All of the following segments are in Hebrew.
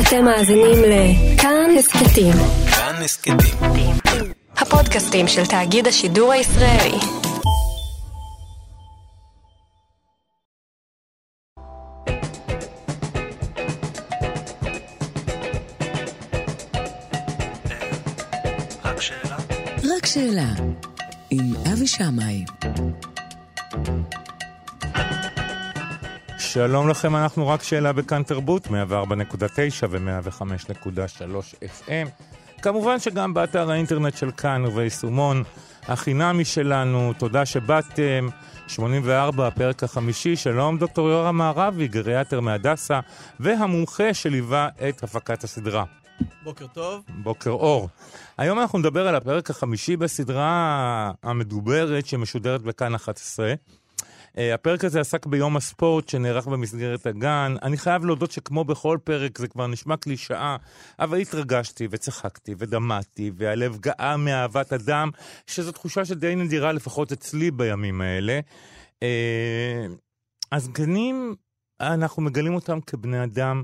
אתם מאזינים לכאן הסכתים. כאן הסכתים. הפודקאסטים של תאגיד השידור הישראלי. רק שאלה. רק שאלה, עם אבי שמאי. שלום לכם, אנחנו רק שאלה בכאן תרבות, 104.9 ו-105.3 FM. כמובן שגם באתר האינטרנט של כאן וביישומון החינמי שלנו, תודה שבאתם. 84, הפרק החמישי, שלום דוקטור יורם מערבי, גריאטר מהדסה, והמומחה שליווה את הפקת הסדרה. בוקר טוב. בוקר אור. היום אנחנו נדבר על הפרק החמישי בסדרה המדוברת שמשודרת בכאן 11. Uh, הפרק הזה עסק ביום הספורט שנערך במסגרת הגן. אני חייב להודות שכמו בכל פרק זה כבר נשמע קלישאה, אבל התרגשתי וצחקתי ודמעתי, והלב גאה מאהבת אדם, שזו תחושה שדי נדירה לפחות אצלי בימים האלה. Uh, אז גנים, אנחנו מגלים אותם כבני אדם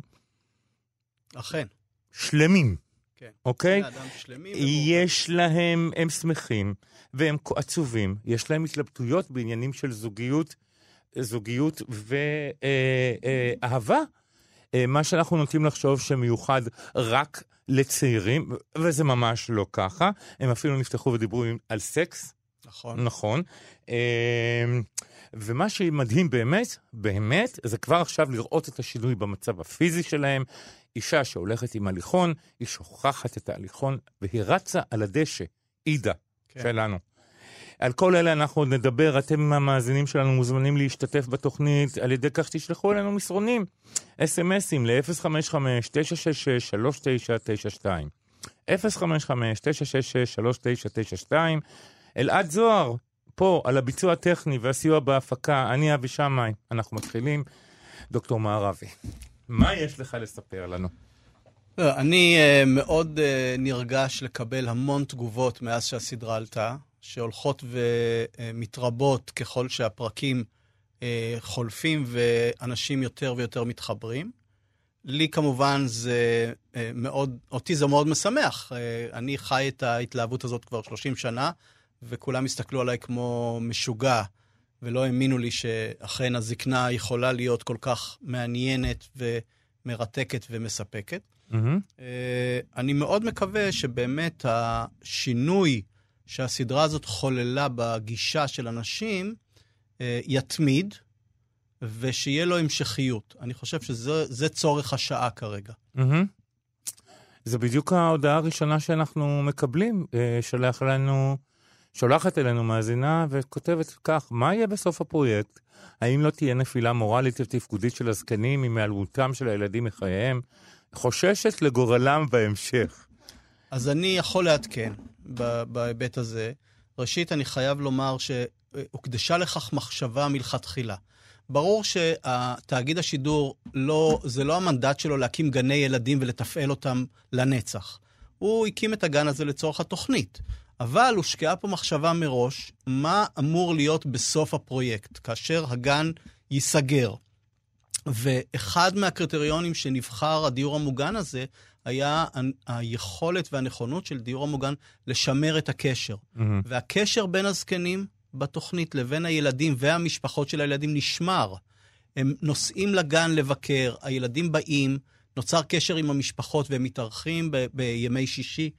אכן. שלמים. כן. אוקיי? יש להם, הם שמחים והם עצובים, יש להם התלבטויות בעניינים של זוגיות, זוגיות ואהבה. מה שאנחנו נוטים לחשוב שמיוחד רק לצעירים, וזה ממש לא ככה. הם אפילו נפתחו ודיברו על סקס, נכון. נכון. ומה שמדהים באמת, באמת, זה כבר עכשיו לראות את השינוי במצב הפיזי שלהם. אישה שהולכת עם הליכון, היא שוכחת את ההליכון, והיא רצה על הדשא, עידה כן. שלנו. על כל אלה אנחנו עוד נדבר, אתם המאזינים שלנו מוזמנים להשתתף בתוכנית על ידי כך שתשלחו אלינו מסרונים, אס.אם.אסים ל-055-966-3992. 055-966-3992. אלעד זוהר, פה, על הביצוע הטכני והסיוע בהפקה, אני אבי שמאי, אנחנו מתחילים. דוקטור מערבי, מה יש לך לספר לנו? לא, אני uh, מאוד uh, נרגש לקבל המון תגובות מאז שהסדרה עלתה, שהולכות ומתרבות ככל שהפרקים חולפים ואנשים יותר ויותר מתחברים. לי כמובן זה מאוד, אותי זה מאוד משמח. אני חי את ההתלהבות הזאת כבר 30 שנה, וכולם הסתכלו עליי כמו משוגע, ולא האמינו לי שאכן הזקנה יכולה להיות כל כך מעניינת ומרתקת ומספקת. Mm-hmm. Uh, אני מאוד מקווה שבאמת השינוי שהסדרה הזאת חוללה בגישה של אנשים uh, יתמיד, ושיהיה לו המשכיות. אני חושב שזה צורך השעה כרגע. Mm-hmm. זה בדיוק ההודעה הראשונה שאנחנו מקבלים. Uh, שולח לנו, שולחת אלינו מאזינה וכותבת כך, מה יהיה בסוף הפרויקט? האם לא תהיה נפילה מורלית ותפקודית של הזקנים ממעלמותם של הילדים מחייהם? חוששת לגורלם בהמשך. אז אני יכול לעדכן בהיבט הזה. ראשית, אני חייב לומר שהוקדשה לכך מחשבה מלכתחילה. ברור שתאגיד השידור, לא, זה לא המנדט שלו להקים גני ילדים ולתפעל אותם לנצח. הוא הקים את הגן הזה לצורך התוכנית. אבל הושקעה פה מחשבה מראש, מה אמור להיות בסוף הפרויקט, כאשר הגן ייסגר. ואחד מהקריטריונים שנבחר הדיור המוגן הזה, היה היכולת והנכונות של דיור המוגן לשמר את הקשר. Mm-hmm. והקשר בין הזקנים בתוכנית לבין הילדים והמשפחות של הילדים נשמר. הם נוסעים לגן לבקר, הילדים באים, נוצר קשר עם המשפחות והם מתארחים ב- בימי שישי.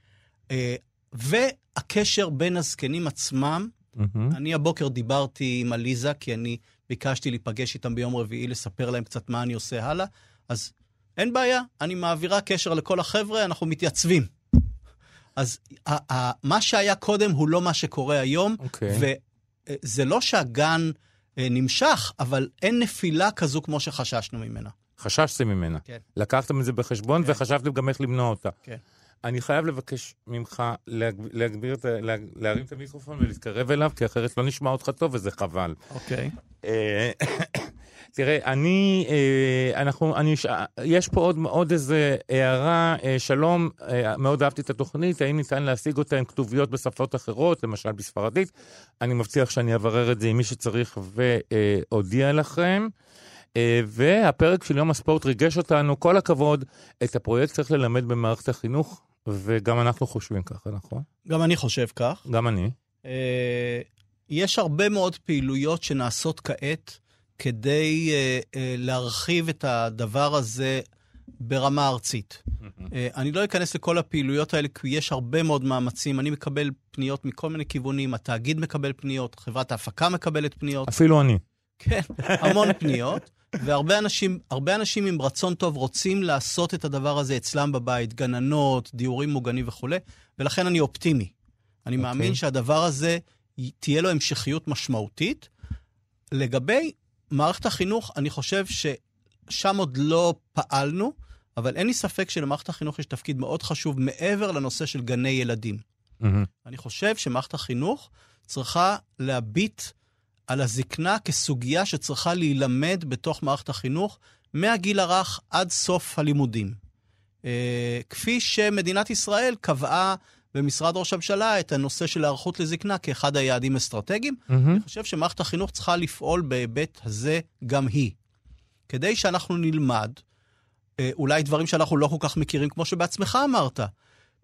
והקשר בין הזקנים עצמם, mm-hmm. אני הבוקר דיברתי עם עליזה, כי אני ביקשתי להיפגש איתם ביום רביעי, לספר להם קצת מה אני עושה הלאה, אז אין בעיה, אני מעבירה קשר לכל החבר'ה, אנחנו מתייצבים. אז ה- ה- מה שהיה קודם הוא לא מה שקורה היום, Okay. אוקיי. וזה לא שהגן אה, נמשך, אבל אין נפילה כזו כמו שחששנו ממנה. חששתם ממנה. כן. לקחתם את זה בחשבון כן. וחשבתם גם איך למנוע אותה. כן. אני חייב לבקש ממך להג... להגביר, את ה- לה- להרים את המיקרופון ולהתקרב אליו, כי אחרת לא נשמע אותך טוב וזה חבל. אוקיי. אה, תראה, אני, אה, אנחנו, אני, יש פה עוד, עוד איזה הערה, אה, שלום, מאוד אהבתי את התוכנית, האם ניתן להשיג אותה עם כתוביות בשפות אחרות, למשל בספרדית? אני מבטיח שאני אברר את זה עם מי שצריך ואודיע לכם. והפרק של יום הספורט ריגש אותנו, כל הכבוד, את הפרויקט צריך ללמד במערכת החינוך, וגם אנחנו חושבים ככה, נכון? גם אני חושב כך. גם אני. אה, יש הרבה מאוד פעילויות שנעשות כעת כדי אה, אה, להרחיב את הדבר הזה ברמה ארצית. אני לא אכנס לכל הפעילויות האלה, כי יש הרבה מאוד מאמצים. אני מקבל פניות מכל מיני כיוונים, התאגיד מקבל פניות, חברת ההפקה מקבלת פניות. אפילו אני. כן, המון פניות. והרבה אנשים, אנשים עם רצון טוב רוצים לעשות את הדבר הזה אצלם בבית, גננות, דיורים מוגנים וכולי, ולכן אני אופטימי. אני okay. מאמין שהדבר הזה, תהיה לו המשכיות משמעותית. לגבי מערכת החינוך, אני חושב ששם עוד לא פעלנו, אבל אין לי ספק שלמערכת החינוך יש תפקיד מאוד חשוב מעבר לנושא של גני ילדים. מהמם. אני חושב שמערכת החינוך צריכה להביט על הזקנה כסוגיה שצריכה להילמד בתוך מערכת החינוך מהגיל הרך עד סוף הלימודים. אה, כפי שמדינת ישראל קבעה במשרד ראש הממשלה את הנושא של היערכות לזקנה כאחד היעדים האסטרטגיים, מהמם. אני חושב שמערכת החינוך צריכה לפעול בהיבט הזה גם היא. כדי שאנחנו נלמד אה, אולי דברים שאנחנו לא כל כך מכירים, כמו שבעצמך אמרת.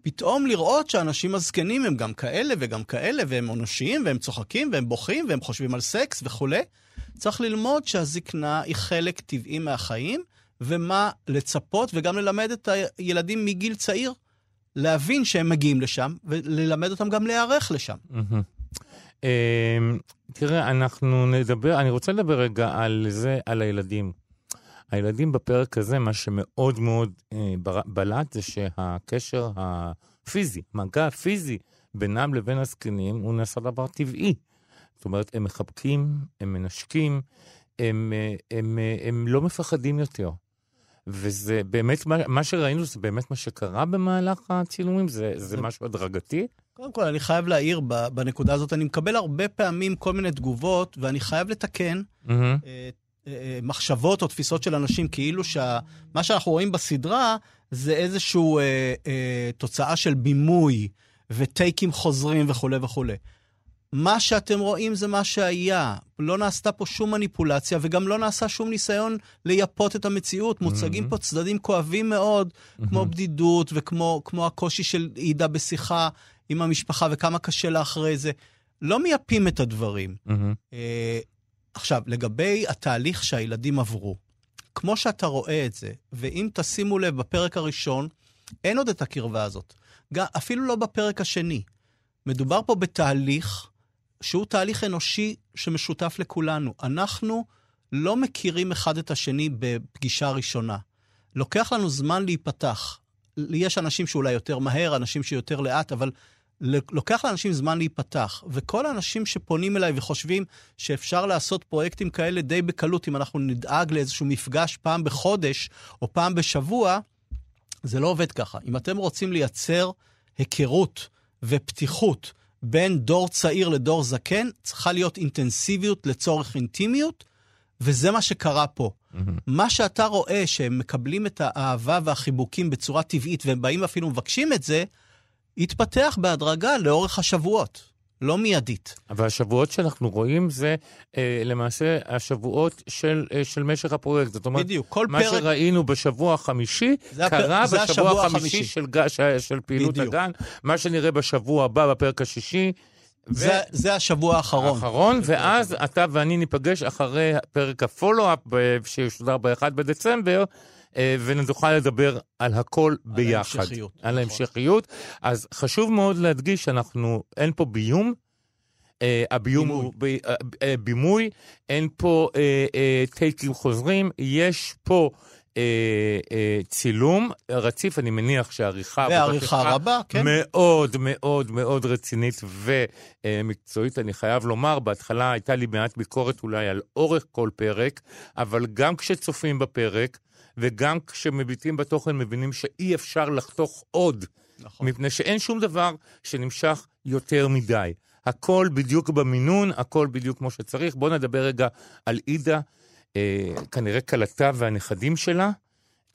פתאום לראות שאנשים הזקנים הם גם כאלה וגם כאלה, והם אנושיים, והם צוחקים, והם בוכים, והם חושבים על סקס וכולי. צריך ללמוד שהזקנה היא חלק טבעי מהחיים, ומה לצפות, וגם ללמד את הילדים מגיל צעיר להבין שהם מגיעים לשם, וללמד אותם גם להיערך לשם. אמ, תראה, אנחנו נדבר, אני רוצה לדבר רגע על זה, על הילדים. הילדים בפרק הזה, מה שמאוד מאוד אה, בלט זה שהקשר הפיזי, מגע הפיזי בינם לבין הזקנים, הוא נעשה דבר טבעי. זאת אומרת, הם מחבקים, הם מנשקים, הם, אה, הם, אה, הם לא מפחדים יותר. וזה באמת, מה, מה שראינו זה באמת מה שקרה במהלך הצילומים, זה, זה משהו הדרגתי. קודם כל, אני חייב להעיר בנקודה הזאת, אני מקבל הרבה פעמים כל מיני תגובות, ואני חייב לתקן מהמם. אה, אה, מחשבות או תפיסות של אנשים, כאילו שמה שאנחנו רואים בסדרה זה איזושהי אה, אה, תוצאה של בימוי וטייקים חוזרים וכולי וכולי. מה שאתם רואים זה מה שהיה. לא נעשתה פה שום מניפולציה, וגם לא נעשה שום ניסיון לייפות את המציאות. מוצגים פה צדדים כואבים מאוד, כמו בדידות וכמו כמו הקושי של עידה בשיחה עם המשפחה, וכמה קשה לה אחרי זה. לא מייפים את הדברים. מהמם. אה, עכשיו, לגבי התהליך שהילדים עברו, כמו שאתה רואה את זה, ואם תשימו לב, בפרק הראשון, אין עוד את הקרבה הזאת. גם, אפילו לא בפרק השני. מדובר פה בתהליך שהוא תהליך אנושי שמשותף לכולנו. אנחנו לא מכירים אחד את השני בפגישה ראשונה. לוקח לנו זמן להיפתח. יש אנשים שאולי יותר מהר, אנשים שיותר לאט, אבל לוקח לאנשים זמן להיפתח. וכל האנשים שפונים אליי וחושבים שאפשר לעשות פרויקטים כאלה די בקלות, אם אנחנו נדאג לאיזשהו מפגש פעם בחודש או פעם בשבוע, זה לא עובד ככה. אם אתם רוצים לייצר היכרות ופתיחות בין דור צעיר לדור זקן, צריכה להיות אינטנסיביות לצורך אינטימיות, וזה מה שקרה פה. מה שאתה רואה שהם מקבלים את האהבה והחיבוקים בצורה טבעית, והם באים אפילו מבקשים את זה, יתפתח בהדרגה לאורך השבועות, לא מיידית. אבל השבועות שאנחנו רואים זה אה, למעשה השבועות של, אה, של משך הפרויקט. זאת אומרת, בדיוק, כל מה פרק... שראינו בשבוע החמישי, זה קרה זה בשבוע החמישי החמישי. של, ג- של, של פעילות בדיוק. הגן. מה שנראה בשבוע הבא, בפרק השישי. זה, זה השבוע האחרון. האחרון, ואז אתה ואני ניפגש אחרי פרק הפולו-אפ שישודר ב-1 בדצמבר, אה, ונוכל לדבר על הכל ביחד. ההמשכיות, על נכון. ההמשכיות. אז חשוב מאוד להדגיש שאנחנו, אין פה ביום. אה, הביום בימוי. הוא ב- אה, אה, בימוי, אין פה אה, אה, טייקים חוזרים, יש פה אה, אה, צילום רציף, אני מניח שהעריכה... ועריכה רבה, כן. מאוד מאוד מאוד רצינית ומקצועית. אני חייב לומר, בהתחלה הייתה לי מעט ביקורת אולי על אורך כל פרק, אבל גם כשצופים בפרק וגם כשמביטים בתוכן מבינים שאי אפשר לחתוך עוד, נכון. מפני שאין שום דבר שנמשך יותר מדי. הכל בדיוק במינון, הכל בדיוק כמו שצריך. בואו נדבר רגע על עידה, אה, כנראה כלתה והנכדים שלה.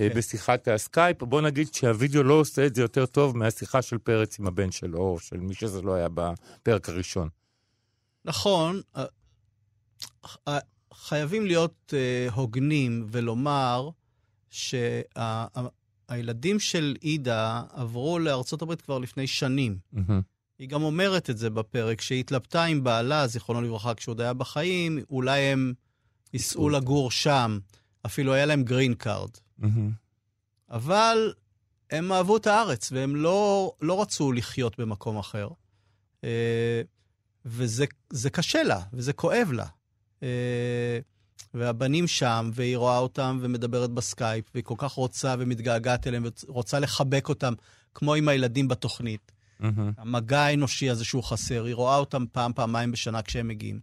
אה, כן. בשיחת הסקייפ, בוא נגיד שהווידאו לא עושה את זה יותר טוב מהשיחה של פרץ עם הבן שלו, או של מי שזה לא היה בפרק הראשון. נכון. אה, אה, חייבים להיות אה, הוגנים ולומר שהילדים של עידה עברו לארצות הברית כבר לפני שנים. מהמם. היא גם אומרת את זה בפרק, שהיא התלבטה עם בעלה, זיכרונו לברכה, כשהוא עוד היה בחיים, אולי הם ייסעו לגור שם, אפילו היה להם green card. מהמם. אבל הם אהבו את הארץ, והם לא, לא רצו לחיות במקום אחר. אה, וזה זה קשה לה, וזה כואב לה. והבנים שם, והיא רואה אותם ומדברת בסקייפ, והיא כל כך רוצה ומתגעגעת אליהם, ורוצה לחבק אותם, כמו עם הילדים בתוכנית. מהמם. המגע האנושי הזה שהוא חסר, היא רואה אותם פעם, פעמיים בשנה כשהם מגיעים.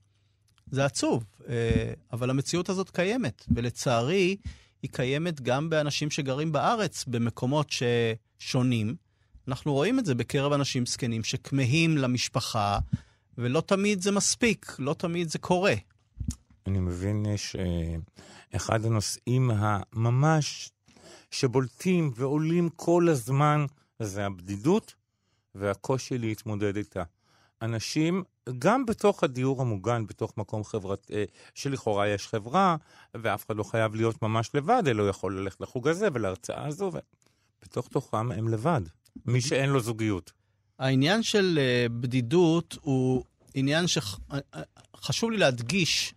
זה עצוב, אה, אבל המציאות הזאת קיימת, ולצערי, היא קיימת גם באנשים שגרים בארץ, במקומות ששונים. אנחנו רואים את זה בקרב אנשים זקנים שכמהים למשפחה, ולא תמיד זה מספיק, לא תמיד זה קורה. אני מבין שאחד הנושאים הממש שבולטים ועולים כל הזמן זה הבדידות והקושי להתמודד איתה. אנשים, גם בתוך הדיור המוגן, בתוך מקום חברת, אה, שלכאורה יש חברה, ואף אחד לא חייב להיות ממש לבד, אלא הוא יכול ללכת לחוג הזה ולהרצאה הזו, ובתוך תוכם הם לבד. מי שאין לו זוגיות. העניין של אה, בדידות הוא עניין שחשוב לי להדגיש,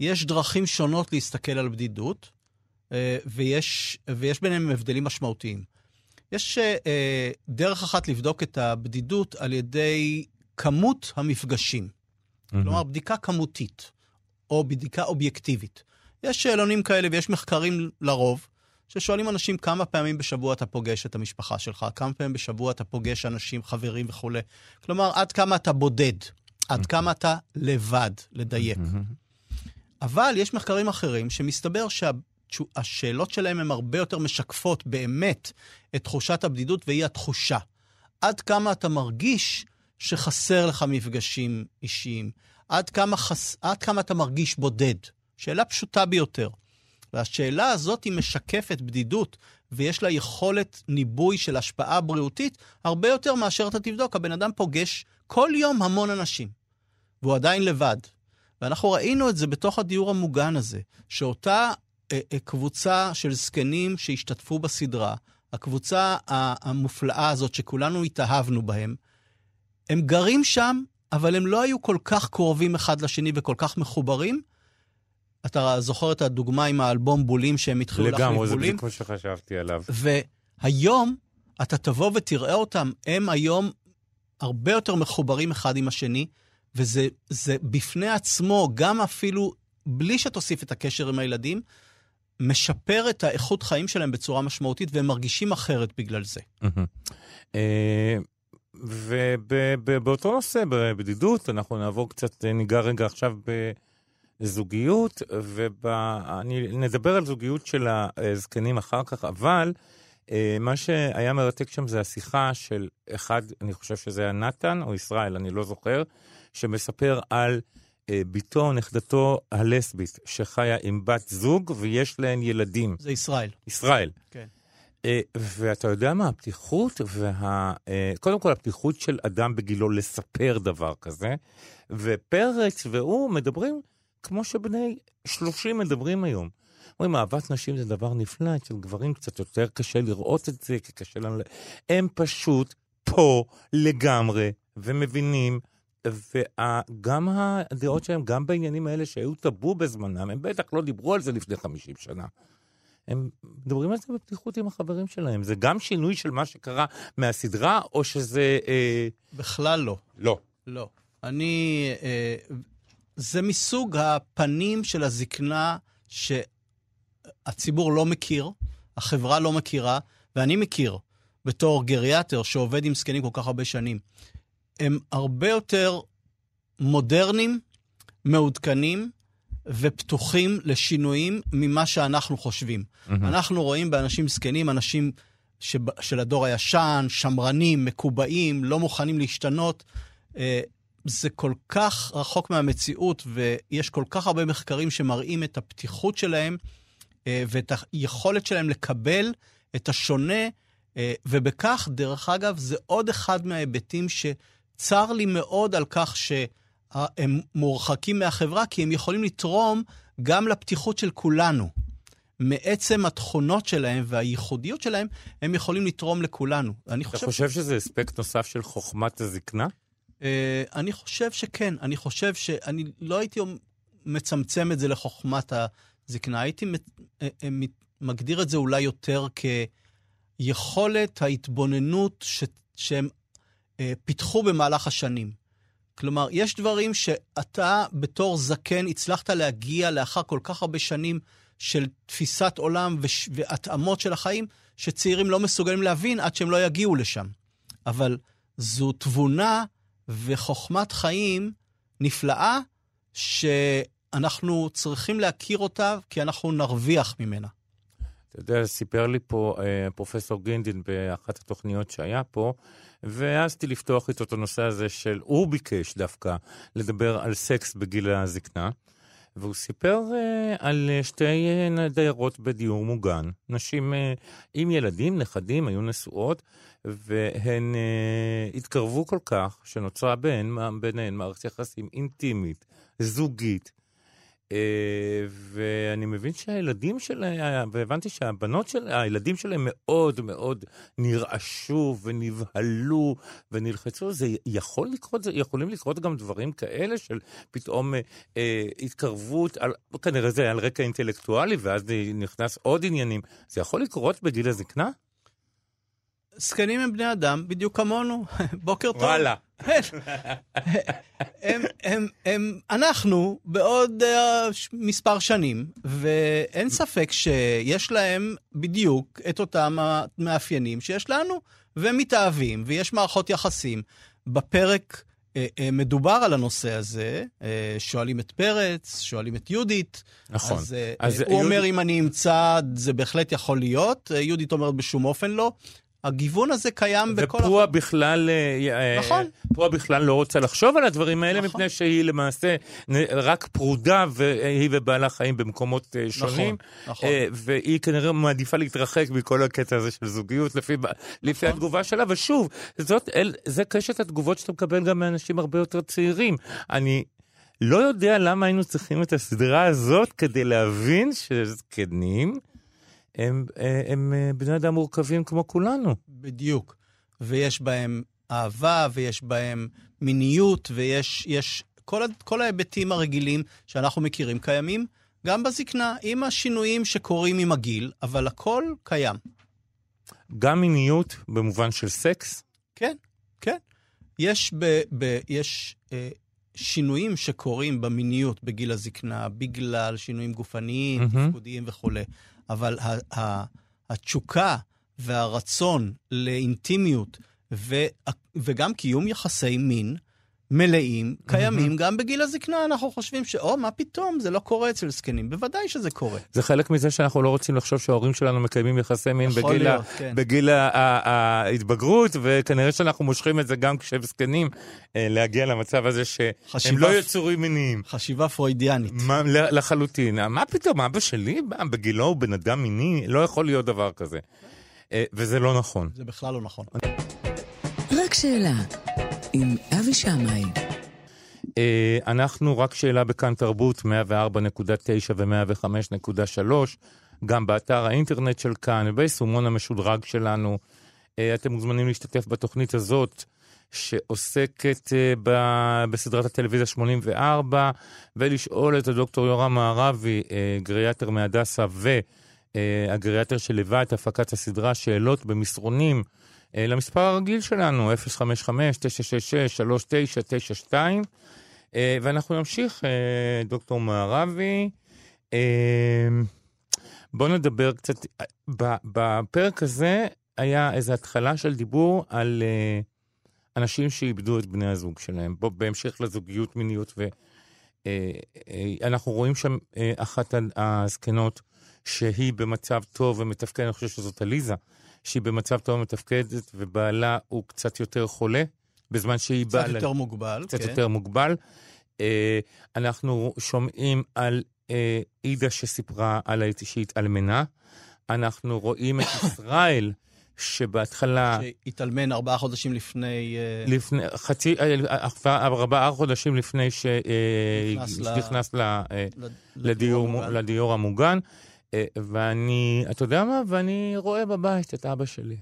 יש דרכים שונות להסתכל על בדידות, אה, ויש, ויש ביניהם הבדלים משמעותיים. יש אה, דרך אחת לבדוק את הבדידות על ידי כמות המפגשים. כלומר, בדיקה כמותית, או בדיקה אובייקטיבית. יש שאלונים כאלה ויש מחקרים לרוב, ששואלים אנשים כמה פעמים בשבוע אתה פוגש את המשפחה שלך, כמה פעמים בשבוע אתה פוגש אנשים, חברים וכולי. כלומר, עד כמה אתה בודד, עד כמה אתה לבד, לדייק. אבל יש מחקרים אחרים שמסתבר שהשאלות שלהם הן הרבה יותר משקפות באמת את תחושת הבדידות, והיא התחושה. עד כמה אתה מרגיש שחסר לך מפגשים אישיים? עד כמה, חס... עד כמה אתה מרגיש בודד? שאלה פשוטה ביותר. והשאלה הזאת היא משקפת בדידות, ויש לה יכולת ניבוי של השפעה בריאותית הרבה יותר מאשר אתה תבדוק. הבן אדם פוגש כל יום המון אנשים, והוא עדיין לבד. ואנחנו ראינו את זה בתוך הדיור המוגן הזה, שאותה אה, אה, קבוצה של זקנים שהשתתפו בסדרה, הקבוצה המופלאה הזאת שכולנו התאהבנו בהם, הם גרים שם, אבל הם לא היו כל כך קרובים אחד לשני וכל כך מחוברים. אתה זוכר את הדוגמה עם האלבום בולים שהם התחילו להחליף לגמרי, זה בולים? בדיוק מה שחשבתי עליו. והיום אתה תבוא ותראה אותם, הם היום הרבה יותר מחוברים אחד עם השני, וזה זה בפני עצמו, גם אפילו בלי שתוסיף את הקשר עם הילדים, משפר את האיכות חיים שלהם בצורה משמעותית, והם מרגישים אחרת בגלל זה. אה, ובאותו נושא, בבדידות, אנחנו נעבור קצת, ניגע רגע עכשיו בזוגיות, ונדבר על זוגיות של הזקנים אחר כך, אבל אה, מה שהיה מרתק שם זה השיחה של אחד, אני חושב שזה היה נתן או ישראל, אני לא זוכר, שמספר על אה, בתו או נכדתו הלסבית, שחיה עם בת זוג ויש להן ילדים. זה ישראל. ישראל. כן. אה, ואתה יודע מה, הפתיחות וה... אה, קודם כל, הפתיחות של אדם בגילו לספר דבר כזה, ופרץ והוא מדברים כמו שבני 30 מדברים היום. אומרים, אהבת נשים זה דבר נפלא, אצל גברים קצת יותר קשה לראות את זה, כי קשה לנו... הם פשוט פה לגמרי, ומבינים, וגם הדעות שלהם, גם בעניינים האלה שהיו טאבו בזמנם, הם בטח לא דיברו על זה לפני 50 שנה. הם מדברים על זה בפתיחות עם החברים שלהם. זה גם שינוי של מה שקרה מהסדרה, או שזה... אה, בכלל לא. לא. לא. אני... אה, זה מסוג הפנים של הזקנה שהציבור לא מכיר, החברה לא מכירה, ואני מכיר בתור גריאטר שעובד עם זקנים כל כך הרבה שנים. הם הרבה יותר מודרניים, מעודכנים ופתוחים לשינויים ממה שאנחנו חושבים. אנחנו רואים באנשים זקנים אנשים שב- של הדור הישן, שמרנים, מקובעים, לא מוכנים להשתנות. אה, זה כל כך רחוק מהמציאות, ויש כל כך הרבה מחקרים שמראים את הפתיחות שלהם אה, ואת היכולת שלהם לקבל את השונה, אה, ובכך, דרך אגב, זה עוד אחד מההיבטים שצר לי מאוד על כך שהם מורחקים מהחברה, כי הם יכולים לתרום גם לפתיחות של כולנו. מעצם התכונות שלהם והייחודיות שלהם, הם יכולים לתרום לכולנו. אני אתה חושב, חושב שזה אספקט נוסף של חוכמת הזקנה? אה, אני חושב שכן. אני חושב שאני לא הייתי מצמצם את זה לחוכמת הזקנה, הייתי אה, אה, מגדיר את זה אולי יותר כיכולת ההתבוננות ש- שהם פיתחו במהלך השנים. כלומר, יש דברים שאתה בתור זקן הצלחת להגיע לאחר כל כך הרבה שנים של תפיסת עולם וש- והתאמות של החיים, שצעירים לא מסוגלים להבין עד שהם לא יגיעו לשם. אבל זו תבונה וחוכמת חיים נפלאה, שאנחנו צריכים להכיר אותה, כי אנחנו נרוויח ממנה. אתה יודע, סיפר לי פה אה, פרופסור גינדין באחת התוכניות שהיה פה, והעזתי לפתוח איתו את הנושא הזה של, הוא ביקש דווקא לדבר על סקס בגיל הזקנה, והוא סיפר אה, על אה, שתי אה, דיירות בדיור מוגן, נשים אה, עם ילדים, נכדים, היו נשואות, והן אה, התקרבו כל כך, שנוצרה ביניהן, מערכת יחסים אינטימית, זוגית, ואני מבין שהילדים שלהם, והבנתי שהבנות של, הילדים שלהם מאוד מאוד נרעשו ונבהלו ונלחצו. זה יכול לקרות, זה יכולים לקרות גם דברים כאלה של פתאום אה, אה, התקרבות, על, כנראה זה על רקע אינטלקטואלי, ואז נכנס עוד עניינים. זה יכול לקרות בגיל הזקנה? זקנים הם בני אדם, בדיוק כמונו. בוקר טוב. וואלה. הם, הם, הם, אנחנו בעוד uh, מספר שנים, ואין ספק שיש להם בדיוק את אותם המאפיינים שיש לנו, והם מתאהבים, ויש מערכות יחסים. בפרק uh, uh, מדובר על הנושא הזה, uh, שואלים את פרץ, שואלים את יהודית. נכון. אז, uh, אז הוא אומר, יהודית- אם אני אמצא, זה בהחלט יכול להיות. Uh, יהודית אומרת, בשום אופן לא. הגיוון הזה קיים בכל... ופועה בכלל, אה, אה, נכון. פועה בכלל לא רוצה לחשוב על הדברים האלה, נכון. מפני שהיא למעשה רק פרודה, והיא ובעלה חיים במקומות אה, שונים. נכון. אה, והיא כנראה מעדיפה להתרחק מכל הקטע הזה של זוגיות, לפי, לפי נכון. התגובה שלה. ושוב, זאת, אל, זה קשת התגובות שאתה מקבל גם מאנשים הרבה יותר צעירים. אני לא יודע למה היינו צריכים את הסדרה הזאת כדי להבין שזקנים הם, אה, הם אה, בני אדם מורכבים כמו כולנו. בדיוק. ויש בהם אהבה, ויש בהם מיניות, ויש יש כל, כל ההיבטים הרגילים שאנחנו מכירים קיימים גם בזקנה, עם השינויים שקורים עם הגיל, אבל הכל קיים. גם מיניות במובן של סקס, כן, כן. יש, ב, ב, יש אה, שינויים שקורים במיניות בגיל הזקנה, בגלל שינויים גופניים, מהמם. תפקודיים וכולי, אבל ה, ה, התשוקה והרצון לאינטימיות ו, וגם קיום יחסי מין מלאים קיימים גם בגיל הזקנה. אנחנו חושבים שאו, מה פתאום, זה לא קורה אצל זקנים. בוודאי שזה קורה. זה חלק מזה שאנחנו לא רוצים לחשוב שההורים שלנו מקיימים יחסי מין בגיל, להיות, ה... כן. בגיל. ההתבגרות, וכנראה שאנחנו מושכים את זה גם כשהם זקנים, אה, להגיע למצב הזה שהם חשיבה- לא יצורים מיניים. חשיבה פרוידיאנית. מה, לחלוטין. מה פתאום, אבא שלי בגילו הוא בן אדם מיני? לא יכול להיות דבר כזה. אה, וזה לא נכון. זה בכלל לא נכון. רק שאלה, עם אבי שמאי. אה, אנחנו רק שאלה בכאן תרבות, 104.9 ו-105.3, גם באתר האינטרנט של כאן וביישומון המשודרג שלנו. אה, אתם מוזמנים להשתתף בתוכנית הזאת, שעוסקת אה, בסדרת הטלוויזיה 84, ולשאול את הדוקטור יורם מערבי, גריאטר מהדסה והגריאטר שליווה את הפקת הסדרה, שאלות במסרונים. אה, למספר הרגיל שלנו, 055-966-3992, אה, ואנחנו נמשיך, אה, דוקטור מערבי. בואו נדבר קצת, בפרק הזה היה איזו התחלה של דיבור על אנשים שאיבדו את בני הזוג שלהם, בו, בהמשך לזוגיות מיניות, ואנחנו רואים שם אחת הזקנות שהיא במצב טוב ומתפקדת, אני חושב שזאת עליזה, שהיא במצב טוב ומתפקדת, ובעלה הוא קצת יותר חולה, בזמן שהיא קצת באה... ל- יותר מוגבל. קצת כן. יותר מוגבל. אה, אנחנו שומעים על אה, עידה שסיפרה על שהיא התאלמנה. אנחנו רואים את ישראל, שבהתחלה, שהתאלמן ארבעה חודשים לפני... אה, לפני, חצי, אה, ארבעה חודשים לפני שנכנס ל... אה, ל- לדיור, המוגן. לדיור המוגן, ואני, אתה יודע מה? ואני רואה בבית את אבא שלי.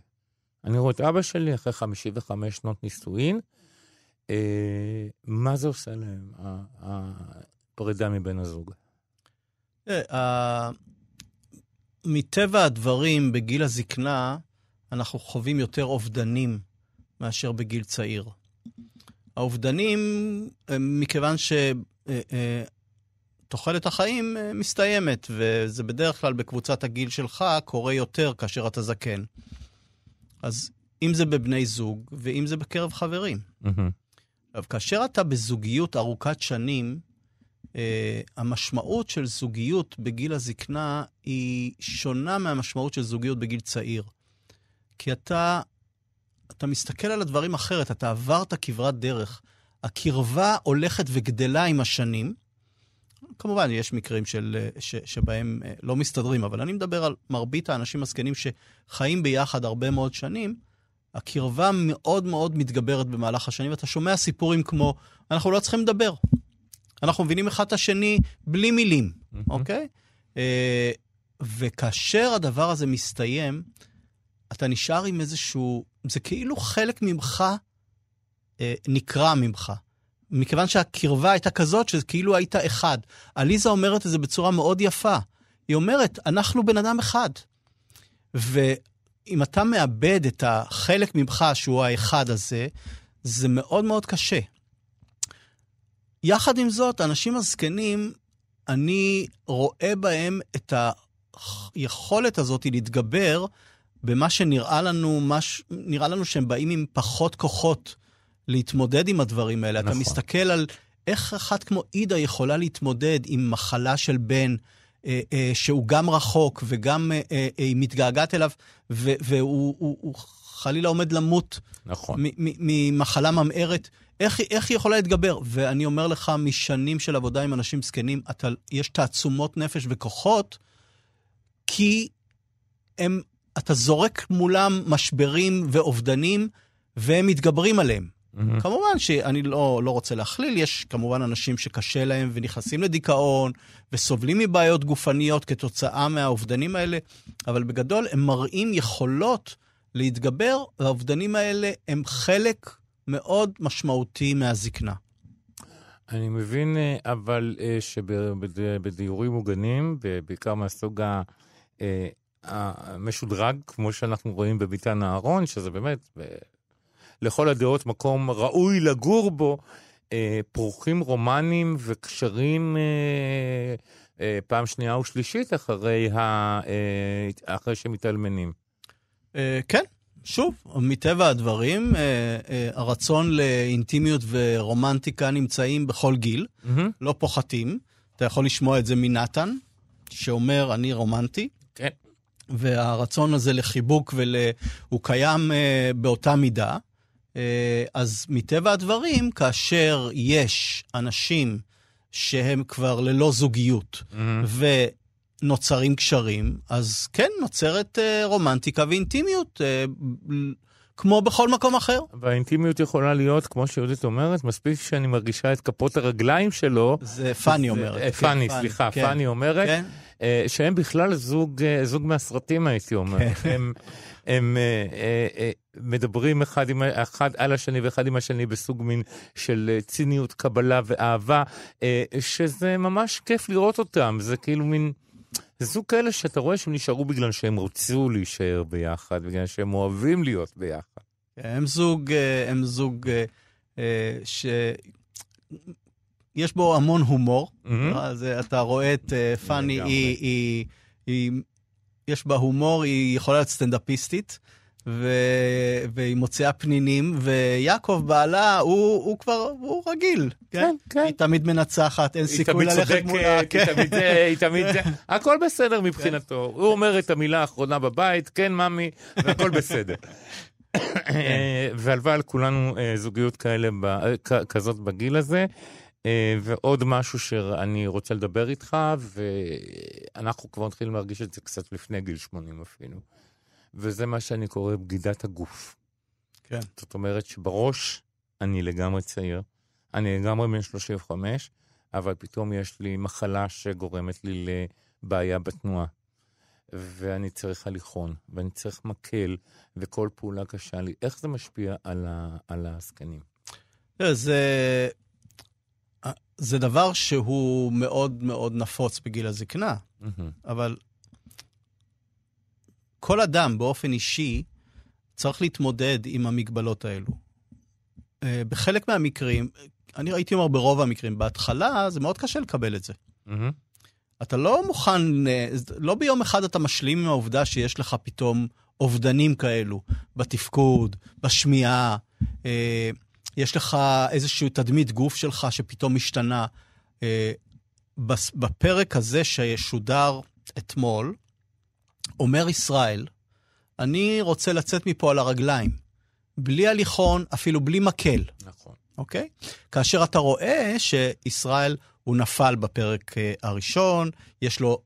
אני רואה את אבא שלי אחרי 55 שנות נישואין. אה, מה זה עושה להם, הפרידה מבן הזוג? תראה, ה- מטבע הדברים, בגיל הזקנה, אנחנו חווים יותר אובדנים מאשר בגיל צעיר. האובדנים, מכיוון שתוחלת החיים אה, מסתיימת, וזה בדרך כלל בקבוצת הגיל שלך קורה יותר כאשר אתה זקן. אז אם זה בבני זוג, ואם זה בקרב חברים. עכשיו, כאשר אתה בזוגיות ארוכת שנים, uh, המשמעות של זוגיות בגיל הזקנה היא שונה מהמשמעות של זוגיות בגיל צעיר. כי אתה, אתה מסתכל על הדברים אחרת, אתה עברת כברת דרך. הקרבה הולכת וגדלה עם השנים. כמובן, יש מקרים של, אה, ש, שבהם אה, לא מסתדרים, אבל אני מדבר על מרבית האנשים הזקנים שחיים ביחד הרבה מאוד שנים. הקרבה מאוד מאוד מתגברת במהלך השנים, ואתה שומע סיפורים כמו, אנחנו לא צריכים לדבר. אנחנו מבינים אחד את השני בלי מילים, אוקיי? אה, וכאשר הדבר הזה מסתיים, אתה נשאר עם איזשהו... זה כאילו חלק ממך אה, נקרע ממך. מכיוון שהקרבה הייתה כזאת שזה כאילו היית אחד. עליזה אומרת את זה בצורה מאוד יפה. היא אומרת, אנחנו בן אדם אחד. ואם אתה מאבד את החלק ממך, שהוא האחד הזה, זה מאוד מאוד קשה. יחד עם זאת, האנשים הזקנים, אני רואה בהם את היכולת הזאת להתגבר במה שנראה לנו, מש... נראה לנו שהם באים עם פחות כוחות להתמודד עם הדברים האלה. נכון. אתה מסתכל על איך אחת כמו עידה יכולה להתמודד עם מחלה של בן, אה, אה, שהוא גם רחוק וגם אה, אה, היא מתגעגעת אליו, ו- והוא הוא, הוא חלילה עומד למות נכון. ממחלה ממארת. איך, איך היא יכולה להתגבר? ואני אומר לך, משנים של עבודה עם אנשים זקנים, אתה, יש תעצומות נפש וכוחות, כי הם, אתה זורק מולם משברים ואובדנים, והם מתגברים עליהם. מהמם. כמובן שאני לא, לא רוצה להכליל, יש כמובן אנשים שקשה להם ונכנסים לדיכאון וסובלים מבעיות גופניות כתוצאה מהאובדנים האלה, אבל בגדול הם מראים יכולות להתגבר, והאובדנים האלה הם חלק מאוד משמעותי מהזקנה. אני מבין, אה, אבל אה, שבדיורים מוגנים, בעיקר מהסוג ה- אה, המשודרג, כמו שאנחנו רואים בביתן אהרון, שזה באמת, לכל הדעות, מקום ראוי לגור בו, אה, פרוכים רומנים וקשרים אה, אה, פעם שנייה ושלישית אחרי, ה, אה, אחרי שמתאלמנים. אה, כן, שוב, מטבע הדברים, אה, אה, הרצון לאינטימיות ורומנטיקה נמצאים בכל גיל. מהמם. לא פוחתים. אתה יכול לשמוע את זה מנתן, שאומר, אני רומנטי. כן. והרצון הזה לחיבוק ול... הוא קיים uh, באותה מידה. Uh, אז מטבע הדברים, כאשר יש אנשים שהם כבר ללא זוגיות מהמם. ונוצרים קשרים, אז כן, נוצרת uh, רומנטיקה ואינטימיות, uh, כמו בכל מקום אחר. והאינטימיות יכולה להיות, כמו שיהודית אומרת, מספיק שאני מרגישה את כפות הרגליים שלו. זה פאני אומרת. אה, כן, פאני, סליחה, כן, פאני אומרת. כן. אה, שהם בכלל זוג, אה, זוג מהסרטים, הייתי אומר. כן. הם, הם אה, אה, אה, מדברים אחד, עם, אחד על השני ואחד עם השני בסוג מין של ציניות, קבלה ואהבה, אה, שזה ממש כיף לראות אותם. זה כאילו מין... זוג כאלה שאתה רואה שהם נשארו בגלל שהם רצו להישאר ביחד, בגלל שהם אוהבים להיות ביחד. הם זוג, הם זוג ש... יש בו המון הומור. מהמם. אז אתה רואה את פאני. היא, היא, היא, יש בה הומור, היא יכולה להיות סטנדאפיסטית, ו... והיא מוציאה פנינים, ויעקב בעלה, הוא, הוא כבר, הוא רגיל. כן, כן. היא תמיד מנצחת, אין היא סיכוי תמיד ללכת מולה. צודקת, היא כן. תמיד זה, היא תמיד זה, הכל בסדר מבחינתו. הוא אומר את המילה האחרונה בבית, כן, ממי, והכל בסדר. אה, והלוואי על כולנו אה, זוגיות כאלה, כזאת בגיל הזה. אה, ועוד משהו שאני רוצה לדבר איתך, ואנחנו כבר מתחילים להרגיש את זה קצת לפני גיל 80 אפילו. וזה מה שאני קורא בגידת הגוף. כן. זאת אומרת שבראש אני לגמרי צעיר, אני לגמרי בן 35, אבל פתאום יש לי מחלה שגורמת לי לבעיה בתנועה. ואני צריך הליכון, ואני צריך מקל, וכל פעולה קשה לי. איך זה משפיע על, ה, על הזקנים? זה, זה דבר שהוא מאוד מאוד נפוץ בגיל הזקנה, מהמם. אבל כל אדם באופן אישי צריך להתמודד עם המגבלות האלו. אה, בחלק מהמקרים, אני הייתי אומר ברוב המקרים, בהתחלה זה מאוד קשה לקבל את זה. מהמם. אתה לא מוכן, אה, לא ביום אחד אתה משלים עם העובדה שיש לך פתאום אובדנים כאלו, בתפקוד, בשמיעה, אה, יש לך איזושהי תדמית גוף שלך שפתאום משתנה. אה, בפרק הזה ששודר אתמול, אומר ישראל, אני רוצה לצאת מפה על הרגליים, בלי הליכון, אפילו בלי מקל. נכון. אוקיי? כאשר אתה רואה שישראל, הוא נפל בפרק אה, הראשון, יש לו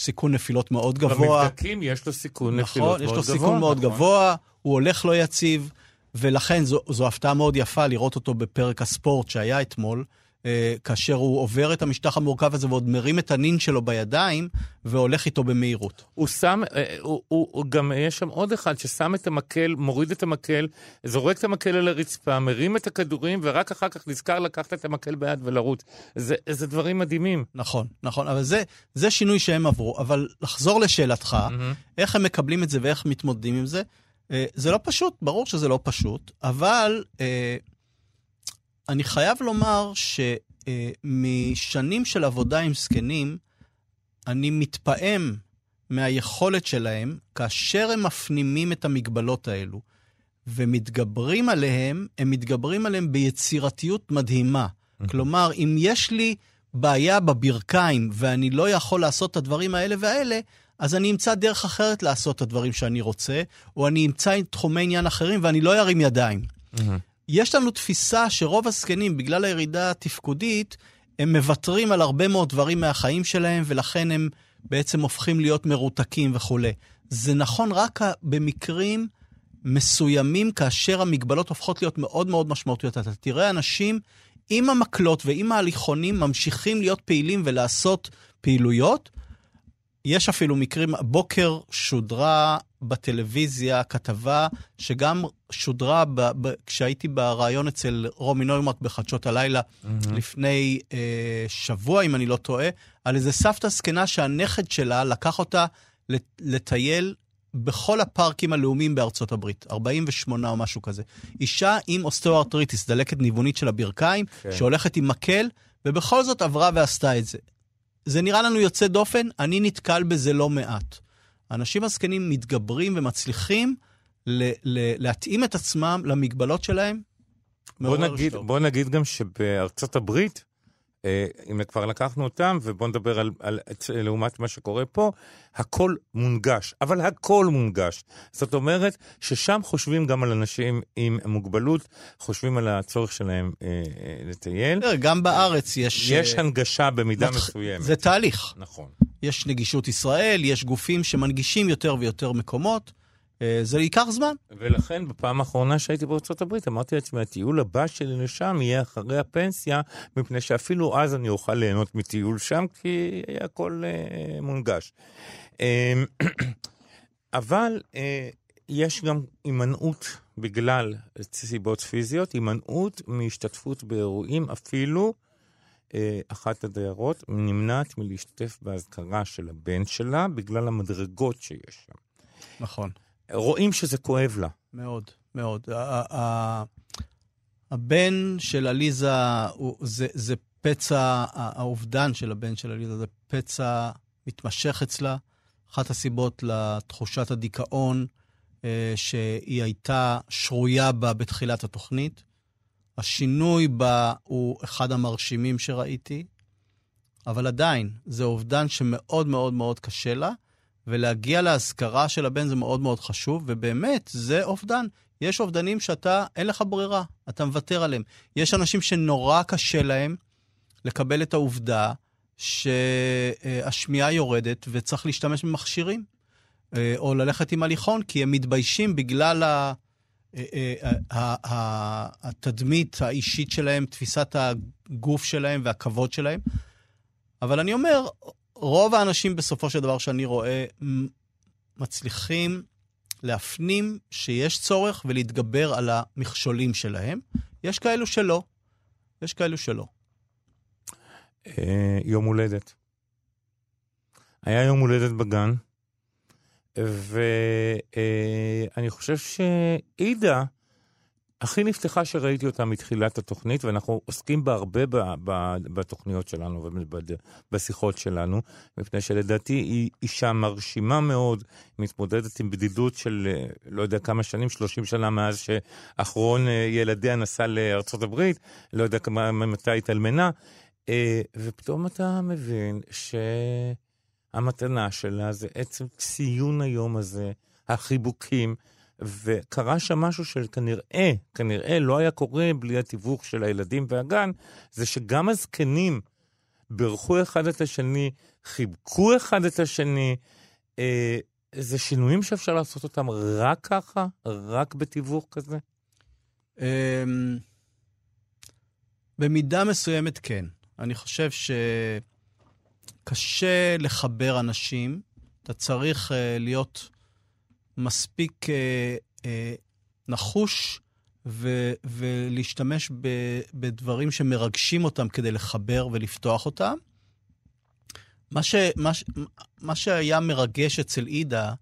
סיכון נפילות מאוד גבוה. במבדקים יש לו סיכון נפילות נכון, מאוד יש לו גבוה. סיכון מאוד נכון. גבוה, הוא הולך לא יציב, ולכן זו, זו הפתעה מאוד יפה לראות אותו בפרק הספורט שהיה אתמול, אה, כאשר הוא עובר את המשטח המורכב הזה ועוד מרים את הנין שלו בידיים, והולך איתו במהירות. הוא שם, אה, הוא, הוא, הוא גם, יש שם עוד אחד ששם את המקל, מוריד את המקל, זורק את המקל על הרצפה, מרים את הכדורים, ורק אחר כך נזכר לקחת את המקל ביד ולרוץ. זה, זה דברים מדהימים. נכון, נכון, אבל זה, זה שינוי שהם עברו. אבל לחזור לשאלתך, מהמם. איך הם מקבלים את זה ואיך מתמודדים עם זה, זה לא פשוט, ברור שזה לא פשוט, אבל אה, אני חייב לומר שמשנים של עבודה עם זקנים, אני מתפעם מהיכולת שלהם, כאשר הם מפנימים את המגבלות האלו ומתגברים עליהם, הם מתגברים עליהם ביצירתיות מדהימה. כלומר, אם יש לי בעיה בברכיים ואני לא יכול לעשות את הדברים האלה והאלה, אז אני אמצא דרך אחרת לעשות את הדברים שאני רוצה, או אני אמצא תחומי עניין אחרים ואני לא ארים ידיים. מהמם. יש לנו תפיסה שרוב הזקנים, בגלל הירידה התפקודית, הם מוותרים על הרבה מאוד דברים מהחיים שלהם, ולכן הם בעצם הופכים להיות מרותקים וכולי. זה נכון רק במקרים מסוימים, כאשר המגבלות הופכות להיות מאוד מאוד משמעותיות. אתה תראה אנשים עם המקלות ועם ההליכונים ממשיכים להיות פעילים ולעשות פעילויות. יש אפילו מקרים, הבוקר שודרה בטלוויזיה כתבה שגם שודרה ב, ב, כשהייתי בריאיון אצל רומי נוימרק בחדשות הלילה לפני אה, שבוע, אם אני לא טועה, על איזה סבתא זקנה שהנכד שלה לקח אותה לט- לטייל בכל הפארקים הלאומיים בארצות הברית, 48 או משהו כזה. אישה עם אוסטאוארטריטיס, דלקת ניוונית של הברכיים, כן. שהולכת עם מקל, ובכל זאת עברה ועשתה את זה. זה נראה לנו יוצא דופן, אני נתקל בזה לא מעט. האנשים הזקנים מתגברים ומצליחים ל- ל- להתאים את עצמם למגבלות שלהם. בוא נגיד. בוא נגיד גם שבארצות הברית, אם כבר לקחנו אותם, ובוא נדבר על, על, לעומת מה שקורה פה, הכל מונגש, אבל הכל מונגש. זאת אומרת ששם חושבים גם על אנשים עם מוגבלות, חושבים על הצורך שלהם אה, אה, לטייל. גם בארץ יש... יש אה, הנגשה במידה מתח- מסוימת. זה תהליך. נכון. יש נגישות ישראל, יש גופים שמנגישים יותר ויותר מקומות. אה, זה ייקח זמן. ולכן בפעם האחרונה שהייתי בארצות הברית אמרתי לעצמי, הטיול הבא שלי לשם יהיה אחרי הפנסיה, מפני שאפילו אז אני אוכל ליהנות מטיול שם, כי היה הכל אה, מונגש. אה, אבל אה, יש גם הימנעות בגלל סיבות פיזיות, הימנעות מהשתתפות באירועים, אפילו אה, אחת הדיירות נמנעת מלהשתתף באזכרה של הבן שלה בגלל המדרגות שיש שם. נכון. רואים שזה כואב לה. מאוד, מאוד. הבן של עליזה, זה, פצע, האובדן של הבן של עליזה זה פצע מתמשך אצלה. אחת הסיבות לתחושת הדיכאון אה, שהיא הייתה שרויה בה בתחילת התוכנית. השינוי בה הוא אחד המרשימים שראיתי, אבל עדיין, זה אובדן שמאוד מאוד מאוד קשה לה, ולהגיע להזכרה של הבן זה מאוד מאוד חשוב, ובאמת, זה אובדן. יש אובדנים שאתה, אין לך ברירה, אתה מוותר עליהם. יש אנשים שנורא קשה להם לקבל את העובדה שהשמיעה יורדת וצריך להשתמש במכשירים. אה, או ללכת עם הליכון, כי הם מתביישים בגלל. אה, אה, ה- התדמית האישית שלהם, תפיסת הגוף שלהם והכבוד שלהם. אבל אני אומר, רוב האנשים בסופו של דבר שאני רואה מצליחים להפנים שיש צורך ולהתגבר על המכשולים שלהם. יש כאלו שלא. יש כאלו שלא. אה, יום הולדת. היה יום הולדת בגן, ואני חושב שעידה הכי נפתחה שראיתי אותה מתחילת התוכנית, ואנחנו עוסקים בה הרבה ב- ב- בתוכניות שלנו ובשיחות שלנו, מפני שלדעתי היא אישה מרשימה מאוד, מתמודדת עם בדידות של לא יודע כמה שנים, 30 שנה מאז שאחרון אה, ילדיה נסע לארצות הברית, לא יודע כמה, מתי התאלמנה, אה, ופתאום אתה מבין שהמתנה שלה זה עצם ציון היום הזה, החיבוקים. וקרה שם משהו שכנראה, כנראה לא היה קורה בלי התיווך של הילדים והגן, זה שגם הזקנים בירכו אחד את השני, חיבקו אחד את השני. אה, זה שינויים שאפשר לעשות אותם רק ככה? רק בתיווך כזה? אמ, במידה מסוימת כן. אני חושב שקשה לחבר אנשים. אתה צריך אה, להיות מספיק אה, אה, נחוש ו- ולהשתמש ב- בדברים שמרגשים אותם כדי לחבר ולפתוח אותם. מה, ש- מה, ש- מה שהיה מרגש אצל עידה,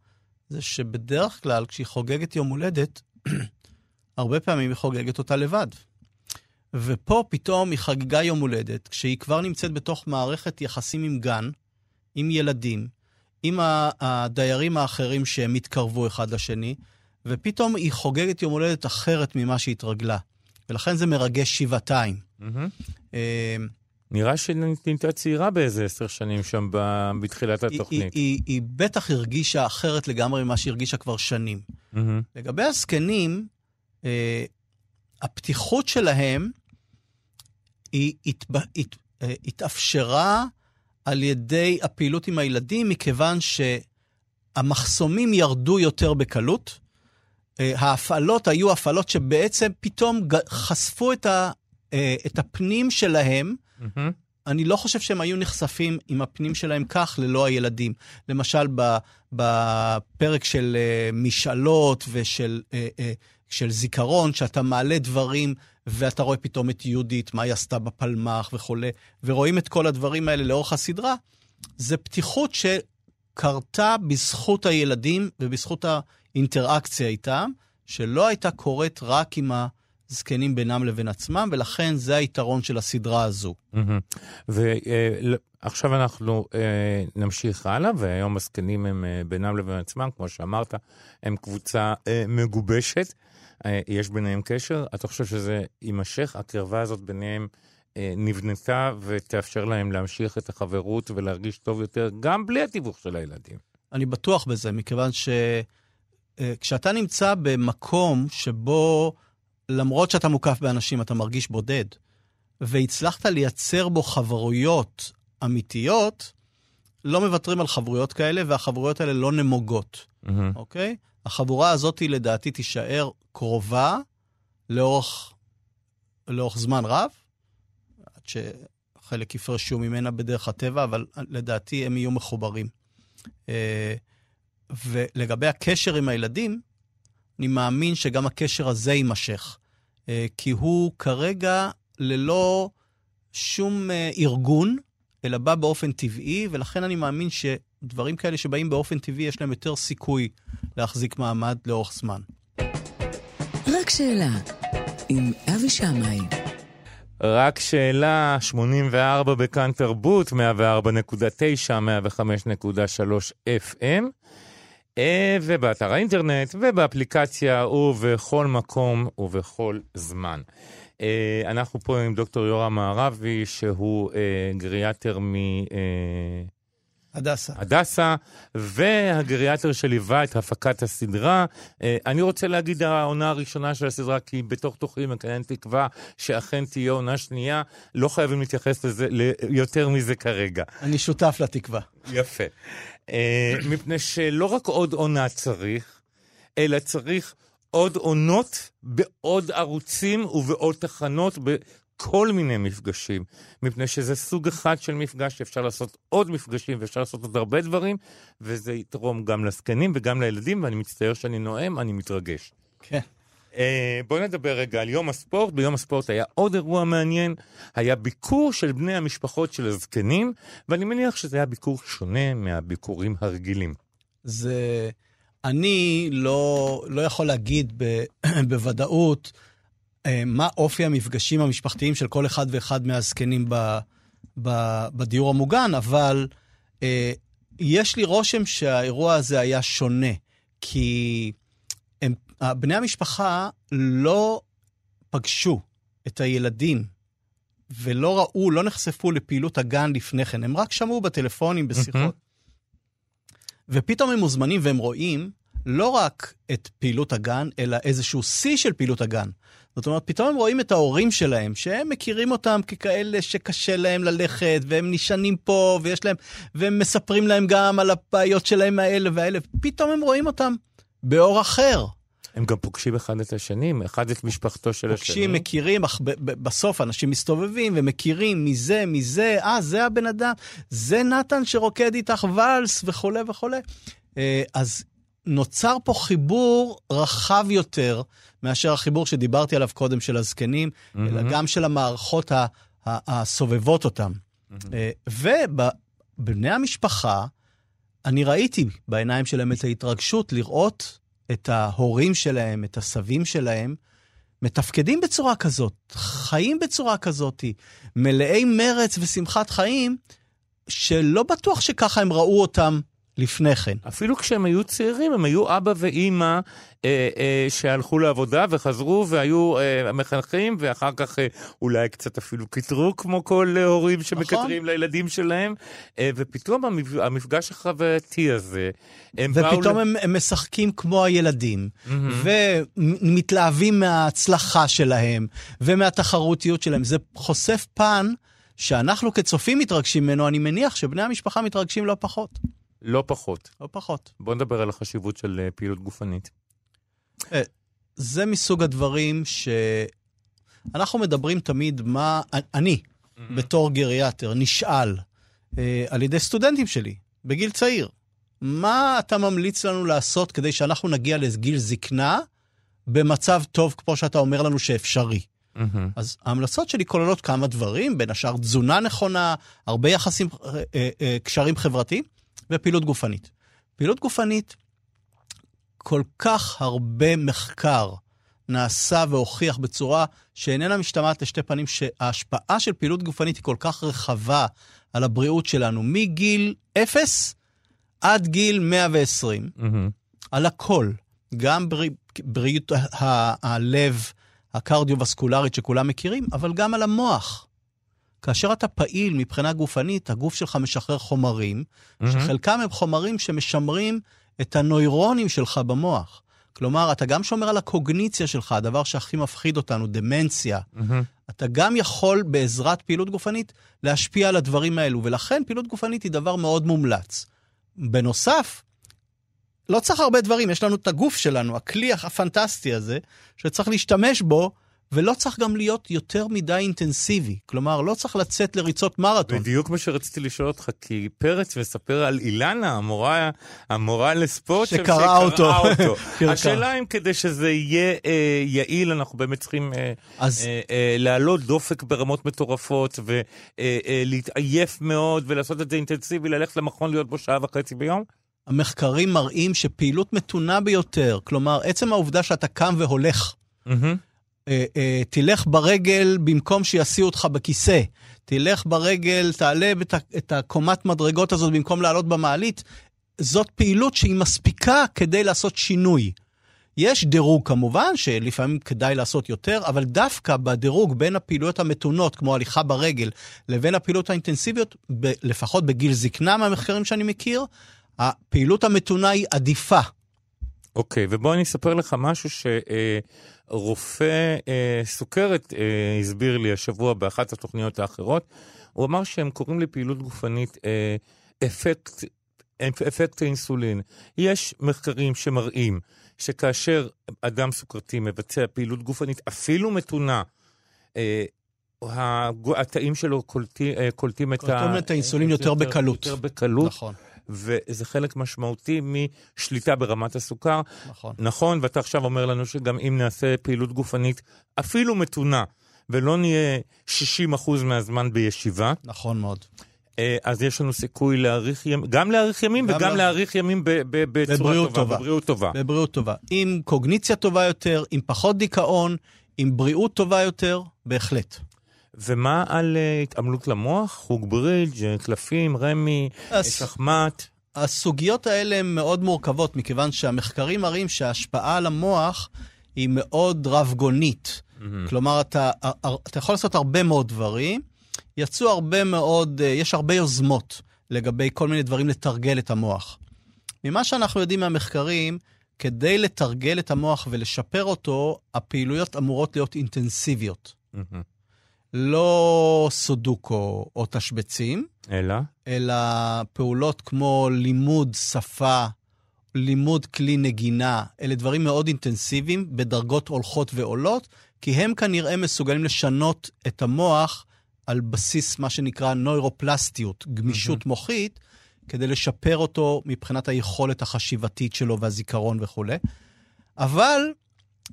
זה שבדרך כלל כשהיא חוגגת יום הולדת, הרבה פעמים היא חוגגת אותה לבד. ופה פתאום היא חגגה יום הולדת, כשהיא כבר נמצאת בתוך מערכת יחסים עם גן, עם ילדים, עם הדיירים האחרים שהם התקרבו אחד לשני, ופתאום היא חוגגת יום הולדת אחרת ממה שהתרגלה. ולכן זה מרגש שבעתיים. אה, נראה שנהייתה צעירה באיזה עשר שנים שם ב- בתחילת היא, היא, התוכנית. היא, היא בטח הרגישה אחרת לגמרי ממה שהיא הרגישה כבר שנים. לגבי הזקנים, אה, הפתיחות שלהם היא התב... הת... אה, התאפשרה על ידי הפעילות עם הילדים, מכיוון שהמחסומים ירדו יותר בקלות. אה, ההפעלות היו הפעלות שבעצם פתאום חשפו את, ה... אה, את הפנים שלהם מהמם. אני לא חושב שהם היו נחשפים עם הפנים שלהם כך ללא הילדים. למשל, בפרק של uh, משאלות ושל של זיכרון, שאתה מעלה דברים ואתה רואה פתאום את יהודית, מה היא עשתה בפלמ"ח וכולי, ורואים את כל הדברים האלה לאורך הסדרה, זה פתיחות שקרתה בזכות הילדים ובזכות האינטראקציה איתם, שלא הייתה קורית רק עם הזקנים בינם לבין עצמם, ולכן זה היתרון של הסדרה הזו. ועכשיו אנחנו אה, נמשיך הלאה, והיום הזקנים הם אה, בינם לבין עצמם, כמו שאמרת, הם קבוצה אה, מגובשת, אה, יש ביניהם קשר. אתה חושב שזה יימשך? הקרבה הזאת ביניהם אה, נבנתה ותאפשר להם להמשיך את החברות ולהרגיש טוב יותר, גם בלי התיווך של הילדים. אני בטוח בזה, מכיוון שכשאתה נמצא במקום שבו, למרות שאתה מוקף באנשים, אתה מרגיש בודד, והצלחת לייצר בו חברויות אמיתיות, לא מוותרים על חברויות כאלה, והחברויות האלה לא נמוגות, מהמם. אוקיי? החבורה הזאת, לדעתי, תישאר קרובה לאורך, לאורך זמן רב, עד שחלק יפרשו ממנה בדרך הטבע, אבל לדעתי הם יהיו מחוברים. אה, ולגבי הקשר עם הילדים, אני מאמין שגם הקשר הזה יימשך. אה, כי הוא כרגע ללא שום אה, ארגון, אלא בא באופן טבעי, ולכן אני מאמין שדברים כאלה שבאים באופן טבעי, יש להם יותר סיכוי להחזיק מעמד לאורך זמן. רק שאלה, עם אבי שמאי. רק שאלה, 84 בכאן תרבות, 104.9, 105.3 FM, אה, ובאתר האינטרנט, ובאפליקציה, ובכל מקום ובכל זמן. אה, אנחנו פה עם דוקטור יורם מערבי, שהוא אה, גריאטר מ... הדסה. הדסה, והגריאטר שליווה את הפקת הסדרה. אה, אני רוצה להגיד העונה הראשונה של הסדרה, כי בתוך תוכי מקיים תקווה שאכן תהיה עונה שנייה. לא חייבים להתייחס לזה, ליותר מזה כרגע. אני שותף לתקווה. יפה. אה, מפני שלא רק עוד עונה צריך, אלא צריך עוד עונות בעוד ערוצים ובעוד תחנות, בכל מיני מפגשים. מפני שזה סוג אחד של מפגש שאפשר לעשות עוד מפגשים ואפשר לעשות עוד הרבה דברים, וזה יתרום גם לזקנים וגם לילדים, ואני מצטער שאני נואם, אני מתרגש. כן. אה, בואו נדבר רגע על יום הספורט. ביום הספורט היה עוד אירוע מעניין, היה ביקור של בני המשפחות של הזקנים, ואני מניח שזה היה ביקור שונה מהביקורים הרגילים. זה... אני לא, לא יכול להגיד ב, בוודאות מה אופי המפגשים המשפחתיים של כל אחד ואחד מהזקנים ב, ב, בדיור המוגן, אבל אה, יש לי רושם שהאירוע הזה היה שונה, כי הם, בני המשפחה לא פגשו את הילדים ולא ראו, לא נחשפו לפעילות הגן לפני כן, הם רק שמעו בטלפונים, בשיחות. ופתאום הם מוזמנים והם רואים לא רק את פעילות הגן, אלא איזשהו שיא של פעילות הגן. זאת אומרת, פתאום הם רואים את ההורים שלהם, שהם מכירים אותם ככאלה שקשה להם ללכת, והם נשענים פה, ויש להם, והם מספרים להם גם על הבעיות שלהם האלה והאלה, פתאום הם רואים אותם באור אחר. הם גם פוגשים אחד את השני, אחד את משפחתו של פוגשים, השני. פוגשים, מכירים, אך בסוף אנשים מסתובבים ומכירים מזה, מזה, אה, זה הבן אדם, זה נתן שרוקד איתך ואלס וכולי וכולי. אה, אז נוצר פה חיבור רחב יותר מאשר החיבור שדיברתי עליו קודם של הזקנים, mm-hmm. אלא גם של המערכות ה- ה- הסובבות אותם. Mm-hmm. ובבני המשפחה, אני ראיתי בעיניים שלהם את ההתרגשות לראות את ההורים שלהם, את הסבים שלהם, מתפקדים בצורה כזאת, חיים בצורה כזאת, מלאי מרץ ושמחת חיים, שלא בטוח שככה הם ראו אותם לפני כן. אפילו כשהם היו צעירים, הם היו אבא ואימא אה, אה, שהלכו לעבודה וחזרו והיו אה, מחנכים, ואחר כך אה, אולי קצת אפילו קיטרו, כמו כל אה, הורים שמקטרים נכון. לילדים שלהם, אה, ופתאום המפ... המפגש החווייתי הזה, הם ופתאום באו... ופתאום הם, הם משחקים כמו הילדים, mm-hmm. ומתלהבים מההצלחה שלהם, ומהתחרותיות שלהם. זה חושף פן שאנחנו כצופים מתרגשים ממנו, אני מניח שבני המשפחה מתרגשים לא פחות. לא פחות. לא פחות. בוא נדבר על החשיבות של אה, פעילות גופנית. אה, זה מסוג הדברים שאנחנו מדברים תמיד מה... אני, mm-hmm. בתור גריאטר, נשאל אה, על ידי סטודנטים שלי, בגיל צעיר, מה אתה ממליץ לנו לעשות כדי שאנחנו נגיע לגיל זקנה במצב טוב, כמו שאתה אומר לנו שאפשרי? Mm-hmm. אז ההמלצות שלי כוללות כמה דברים, בין השאר תזונה נכונה, הרבה יחסים, אה, אה, קשרים חברתיים. ופעילות גופנית. פעילות גופנית, כל כך הרבה מחקר נעשה והוכיח בצורה שאיננה משתמעת לשתי פנים, שההשפעה של פעילות גופנית היא כל כך רחבה על הבריאות שלנו, מגיל אפס עד גיל 120, mm-hmm. על הכל. גם בריא, בריאות הלב, הקרדיו-וסקולרית שכולם מכירים, אבל גם על המוח. כאשר אתה פעיל מבחינה גופנית, הגוף שלך משחרר חומרים, mm-hmm. שחלקם הם חומרים שמשמרים את הנוירונים שלך במוח. כלומר, אתה גם שומר על הקוגניציה שלך, הדבר שהכי מפחיד אותנו, דמנציה. Mm-hmm. אתה גם יכול בעזרת פעילות גופנית להשפיע על הדברים האלו, ולכן פעילות גופנית היא דבר מאוד מומלץ. בנוסף, לא צריך הרבה דברים, יש לנו את הגוף שלנו, הכלי הפנטסטי הזה, שצריך להשתמש בו ולא צריך גם להיות יותר מדי אינטנסיבי. כלומר, לא צריך לצאת לריצות מרתון. בדיוק מה שרציתי לשאול אותך, כי פרץ מספר על אילנה, המורה, המורה לספורט, שקראה אותו. אותו. השאלה אם כדי שזה יהיה אה, יעיל, אנחנו באמת צריכים אה, אז... אה, אה, להעלות דופק ברמות מטורפות, ולהתעייף אה, אה, מאוד, ולעשות את זה אינטנסיבי, ללכת למכון להיות בו שעה וחצי ביום? המחקרים מראים שפעילות מתונה ביותר, כלומר, עצם העובדה שאתה קם והולך, mm-hmm. אה, אה, תלך ברגל במקום שיסיעו אותך בכיסא. תלך ברגל, תעלה את, את הקומת מדרגות הזאת במקום לעלות במעלית. זאת פעילות שהיא מספיקה כדי לעשות שינוי. יש דירוג כמובן, שלפעמים כדאי לעשות יותר, אבל דווקא בדירוג בין הפעילויות המתונות, כמו הליכה ברגל, לבין הפעילויות האינטנסיביות, ב- לפחות בגיל זקנה מהמחקרים שאני מכיר, הפעילות המתונה היא עדיפה. אוקיי, ובוא אני אספר לך משהו שרופא אה, סוכרת אה, הסביר לי השבוע באחת התוכניות האחרות. הוא אמר שהם קוראים לפעילות גופנית אה, אפקט, אפקט האינסולין. יש מחקרים שמראים שכאשר אדם סוכרתי מבצע פעילות גופנית, אפילו מתונה, אה, התאים שלו קולטים, אה, קולטים את, קולטים את האינסולין יותר בקלות. יותר בקלות, נכון, וזה חלק משמעותי משליטה ברמת הסוכר. נכון. נכון, ואתה עכשיו אומר לנו שגם אם נעשה פעילות גופנית אפילו מתונה, ולא נהיה 60% מהזמן בישיבה, נכון מאוד. אה, אז יש לנו סיכוי להאריך ימים, גם להאריך ימים גם וגם לה- להאריך ימים ב- ב- בצורה בבריאות טובה. טובה. בבריאות טובה. בבריאות טובה. עם קוגניציה טובה יותר, עם פחות דיכאון, עם בריאות טובה יותר, בהחלט. ומה על אה, התעמלות למוח? חוג ברידג', אה, קלפים, רמי, שחמט? הסוגיות האלה הן מאוד מורכבות, מכיוון שהמחקרים מראים שההשפעה על המוח היא מאוד רב-גונית. כלומר, אתה, אתה יכול לעשות הרבה מאוד דברים. יצאו הרבה מאוד, אה, יש הרבה יוזמות לגבי כל מיני דברים לתרגל את המוח. ממה שאנחנו יודעים מהמחקרים, כדי לתרגל את המוח ולשפר אותו, הפעילויות אמורות להיות אינטנסיביות. מהמם. לא סודוקו או תשבצים, אלא? אלא פעולות כמו לימוד שפה, לימוד כלי נגינה, אלה דברים מאוד אינטנסיביים, בדרגות הולכות ועולות, כי הם כנראה מסוגלים לשנות את המוח על בסיס מה שנקרא נוירופלסטיות, גמישות מוחית, כדי לשפר אותו מבחינת היכולת החשיבתית שלו והזיכרון וכולי. אבל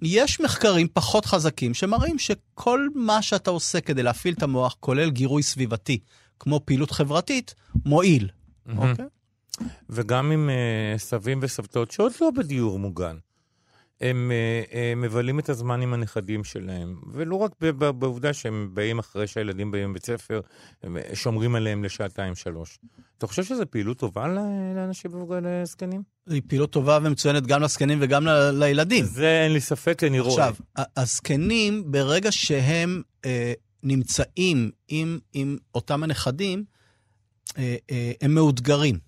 יש מחקרים פחות חזקים שמראים שכל מה שאתה עושה כדי להפעיל את המוח, כולל גירוי סביבתי, כמו פעילות חברתית, מועיל. אוקיי? וגם עם אה, סבים וסבתות שעוד לא בדיור מוגן. הם אה, אה, מבלים את הזמן עם הנכדים שלהם, ולא רק בעובדה שהם באים אחרי שהילדים באים מבית ספר, אה, שומרים עליהם לשעתיים-שלוש. אתה חושב שזו פעילות טובה לאנשים מבוגרים לזקנים? היא פעילות טובה ומצוינת גם לזקנים וגם ל- לילדים. זה אין לי ספק, אני רואה. עכשיו, הזקנים, ברגע שהם אה, נמצאים עם, עם אותם הנכדים, אה, אה, הם מאותגרים.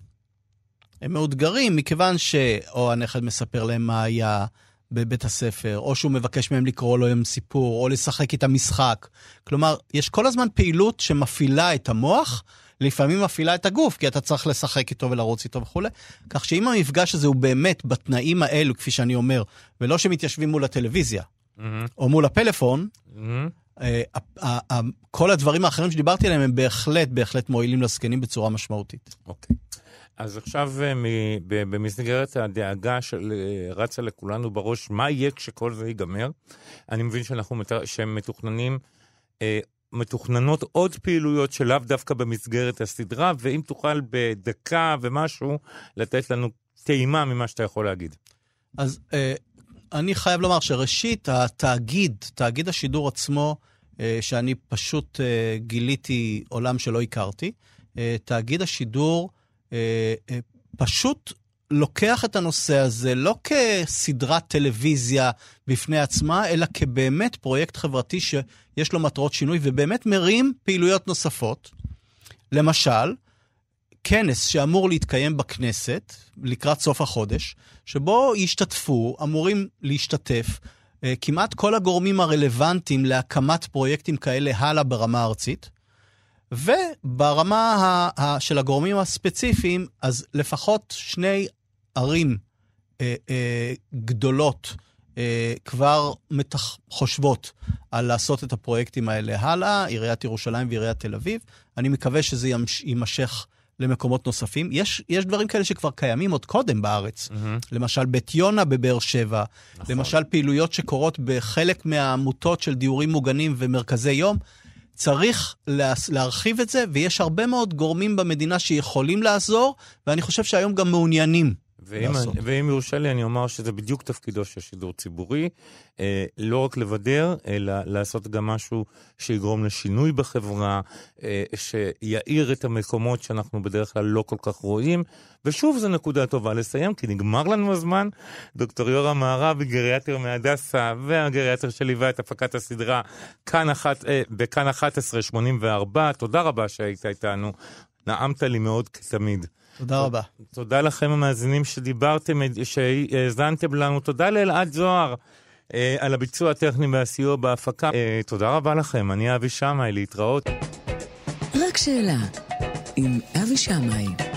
הם מאותגרים מכיוון שאו הנכד מספר להם מה היה בבית הספר, או שהוא מבקש מהם לקרוא להם סיפור, או לשחק איתם משחק. כלומר, יש כל הזמן פעילות שמפעילה את המוח, לפעמים מפעילה את הגוף, כי אתה צריך לשחק איתו ולרוץ איתו וכולי. כך שאם המפגש הזה הוא באמת בתנאים האלו, כפי שאני אומר, ולא שמתיישבים מול הטלוויזיה, מהמם, או מול הפלאפון, מהמם. אה, כל הדברים האחרים שדיברתי עליהם הם בהחלט, בהחלט מועילים לזקנים בצורה משמעותית. אוקיי. אז עכשיו אה, במסגרת הדאגה של אה, לכולנו בראש, מה יהיה כשכל זה ייגמר? אני מבין שאנחנו שהם מתוכננים, אה, מתוכננות עוד פעילויות שלאו דווקא במסגרת הסדרה, ואם תוכל בדקה ומשהו לתת לנו טעימה ממה שאתה יכול להגיד. אז אני חייב לומר שראשית, התאגיד, תאגיד השידור עצמו, שאני פשוט גיליתי עולם שלא הכרתי, תאגיד השידור פשוט לוקח את הנושא הזה לא כסדרת טלוויזיה בפני עצמה, אלא כבאמת פרויקט חברתי שיש לו מטרות שינוי ובאמת מרים פעילויות נוספות. למשל, כנס שאמור להתקיים בכנסת לקראת סוף החודש, שבו ישתתפו, אמורים להשתתף, אה, כמעט כל הגורמים הרלוונטיים להקמת פרויקטים כאלה הלאה ברמה הארצית. וברמה ה- ה- של הגורמים הספציפיים, אז לפחות שני ערים אה, אה, גדולות אה, כבר מתח... חושבות על לעשות את הפרויקטים האלה הלאה, עיריית ירושלים ועיריית תל אביב. אני מקווה שזה ימש... יימשך למקומות נוספים. יש, יש דברים כאלה שכבר קיימים עוד קודם בארץ. למשל, בית יונה בבאר שבע, נכון. למשל, פעילויות שקורות בחלק מהעמותות של דיורים מוגנים ומרכזי יום. צריך לה, להרחיב את זה, ויש הרבה מאוד גורמים במדינה שיכולים לעזור, ואני חושב שהיום גם מעוניינים. ואם, לעשות. ואם יורשה לי, אני אומר שזה בדיוק תפקידו של שידור ציבורי, אה, לא רק לבדר, אלא לעשות גם משהו שיגרום לשינוי בחברה, אה, שיאיר את המקומות שאנחנו בדרך כלל לא כל כך רואים. ושוב, זו נקודה טובה לסיים, כי נגמר לנו הזמן. דוקטור יורם מערבי, גריאטר מהדסה, והגריאטר שליווה את הפקת הסדרה כאן אחת, אה, בכאן 11, 84. תודה רבה שהיית איתנו. נעמת לי מאוד כתמיד. תודה רבה. תודה לכם המאזינים שדיברתם, שהאזנתם לנו. תודה לאלעד זוהר אה, על הביצוע הטכני והסיוע בהפקה. אה, תודה רבה לכם, אני אבי שמאי, להתראות. רק שאלה, עם אבי שמאי.